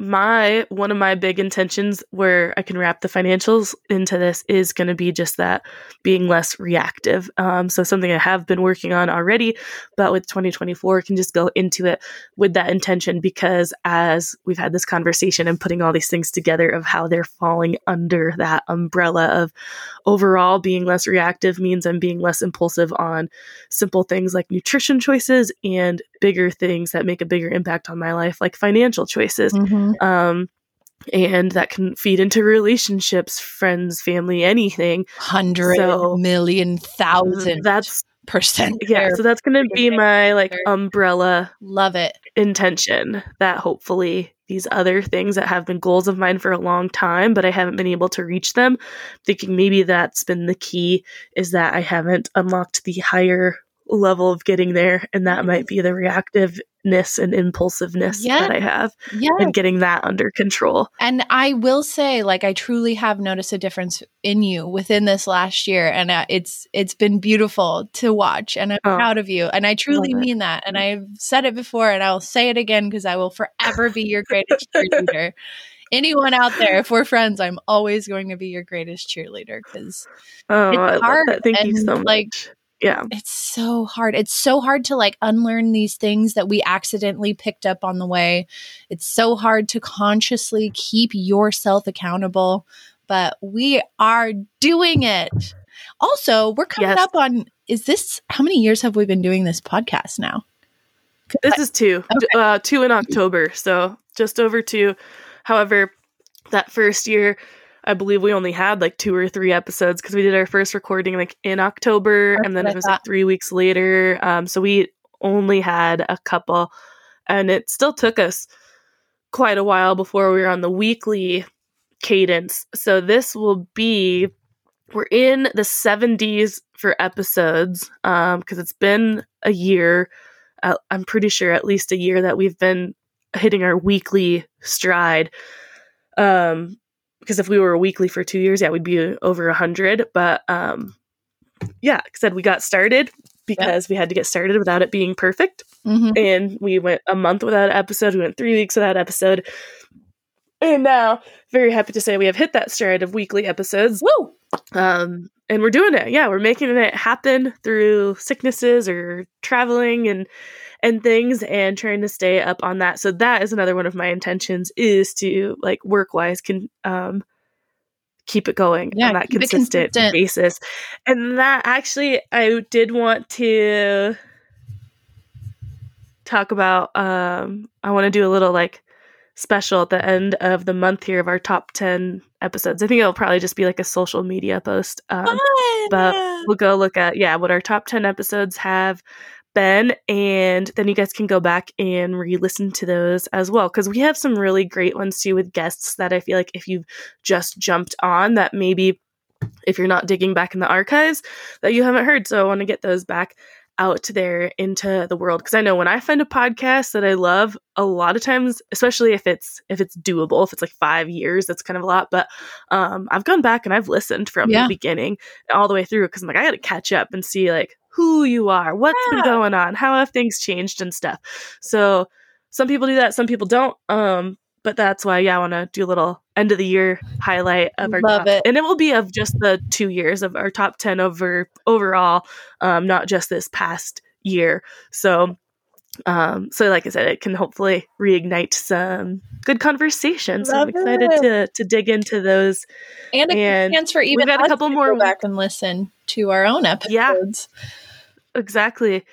my one of my big intentions where I can wrap the financials into this is going to be just that being less reactive. Um, so something I have been working on already, but with 2024 can just go into it with that intention because as we've had this conversation and putting all these things together of how they're falling under that umbrella of overall being less reactive means I'm being less impulsive on simple things like nutrition choices and bigger things that make a bigger impact on my life like financial choices. Mhm. Um, and that can feed into relationships, friends, family, anything. Hundred So- million thousand That's percent. yeah. So that's going to be my like umbrella Love it. intention that hopefully these other things that have been goals of mine for a long time, but I haven't been able to reach them. Thinking maybe that's been the key is that I haven't unlocked the higher level of getting there, and that might be the reactiveness and impulsiveness that I have, Yeah. and getting that under control. And I will say, like, I truly have noticed a difference in you within this last year, and uh, it's it's been beautiful to watch, and I'm Oh. proud of you. And I truly mean that. And I've said it before, and I'll say it again because I will forever be your greatest cheerleader. Anyone out there, if we're friends, I'm always going to be your greatest cheerleader because Oh, It's I hard, that. Thank you so much. like, yeah. it's so hard. It's so hard to like unlearn these things that we accidentally picked up on the way. It's so hard to consciously keep yourself accountable, but we are doing it. Also, we're coming Yes. up on is this how many years have we been doing this podcast now? This is two, Okay. uh, two in October, so just over two. However, that first year, I believe we only had like two or three episodes because we did our first recording like in October, That's and then it was like three weeks later. Um, so we only had a couple, and it still took us quite a while before we were on the weekly cadence. So this will be we're in the 70s for episodes um because it's been a year uh, i'm pretty sure at least a year that we've been hitting our weekly stride um because if we were weekly for two years yeah we'd be over a 100 but um yeah said we got started because we had to get started without it being perfect Mhm. and we went a month without an episode. We went three weeks without an episode, and now very happy to say we have hit that stride of weekly episodes. Woo! Um, and we're doing it. Yeah, we're making it happen through sicknesses or traveling and and things, and trying to stay up on that. So that is another one of my intentions is to like work wise can um keep it going Yeah, on that consistent, consistent. basis. And that actually I did want to talk about um I want to do a little like special at the end of the month here of our top 10 episodes. I think it'll probably just be like a social media post. Um, but we'll go look at yeah what our top 10 episodes have been and then you guys can go back and re-listen to those as well because we have some really great ones too with guests that i feel like if you've just jumped on that maybe if you're not digging back in the archives that you haven't heard so i want to get those back out there into the world because i know when i find a podcast that i love a lot of times especially if it's if it's doable if it's like five years that's kind of a lot but um i've gone back and i've listened from Yeah. the beginning all the way through because i'm like i gotta catch up and see like who you are what's been going on how have things changed and stuff. So some people do that some people don't um but that's why yeah i want to do a little end of the year highlight of our Love top, it. and it will be of just the two years of our top 10 over overall um not just this past year. So um so like i said it can hopefully reignite some good conversations so i'm excited it. to to dig into those and a and chance for even got a couple more go back and listen to our own Yeah. episodes. exactly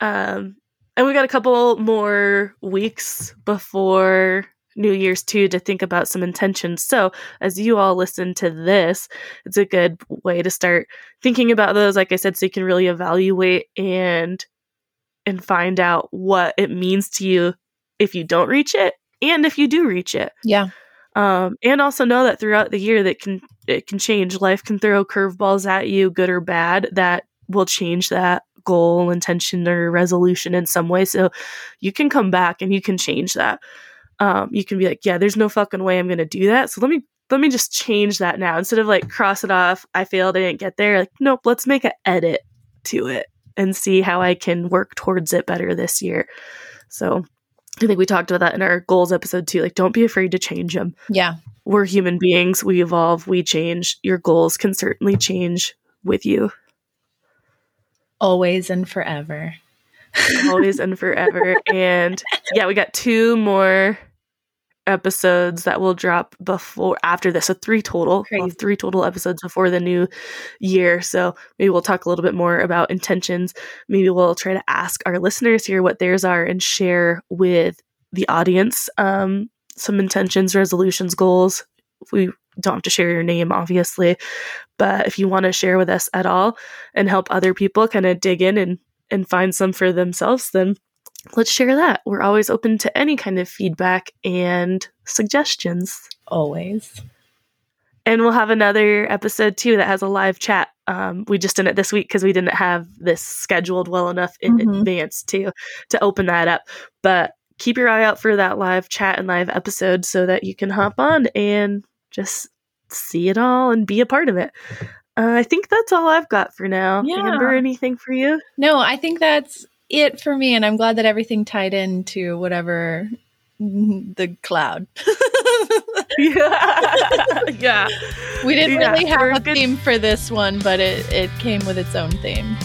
um and we got a couple more weeks before new year's too to think about some intentions so as you all listen to this it's a good way to start thinking about those like i said so you can really evaluate and and find out what it means to you if you don't reach it and if you do reach it. Yeah. um, and also know that throughout the year that can it can change. Life can throw curveballs at you good or bad that will change that goal intention or resolution in some way. So you can come back and you can change that. Um, you can be like yeah there's no fucking way i'm gonna do that. So let me let me just change that now. Instead of like cross it off i failed i didn't get there like nope let's make an edit to it and see how i can work towards it better this year so I think we talked about that in our goals episode too. Like, don't be afraid to change them. Yeah. We're human beings. We evolve. We change. Your goals can certainly change with you. Always and forever. Always and forever. And yeah, we got two more episodes that will drop before after this. So three total. We'll three total episodes before the new year. So maybe we'll talk a little bit more about intentions. Maybe we'll try to ask our listeners here what theirs are and share with the audience um, some intentions, resolutions, goals. We don't have to share your name, obviously, but if you want to share with us at all and help other people kind of dig in and and find some for themselves, then let's share that. We're always open to any kind of feedback and suggestions. Always. And we'll have another episode too that has a live chat. Um, we just did it this week because we didn't have this scheduled well enough in Mhm. advance to to open that up. But keep your eye out for that live chat and live episode so that you can hop on and just see it all and be a part of it. Uh, I think that's all I've got for now. Yeah. Amber, anything for you? No, I think that's it for me. And I'm glad that everything tied into whatever the cloud. yeah. yeah. we didn't Yeah, really have we're a good- theme for this one, but it, it came with its own theme.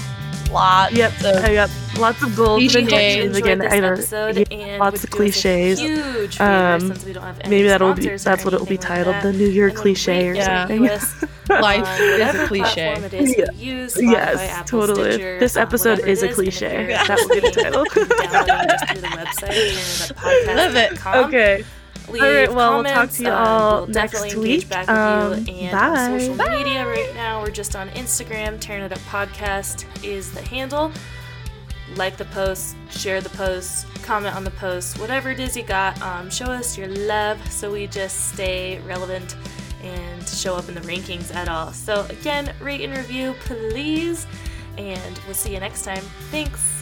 Lots Yep. of I got lots of gold Cliches. intentions again. this I don't, episode yeah, and lots of do a cliches. Huge favor Um, since we don't have any maybe that'll be that's what it will be anything like titled the New Year cliche or Yeah. something. us life on is a cliche. platform it is Yeah. use, Spotify, Yes, Apple, totally. Stitcher, This um, episode whatever is a cliche. And if That will be the title. downloading just through the website, tarinitupodcast.com. Love it. Okay. Leave All right, well, we'll talk to you um, all we'll next week. Back Um, with you. And bye. on social media right now, we're just on Instagram. Tarin It Up Podcast is the handle. Like the post, share the post, comment on the post, whatever it is you got. Um, show us your love so we just stay relevant and show up in the rankings at all. So again, rate and review, please, and we'll see you next time. Thanks.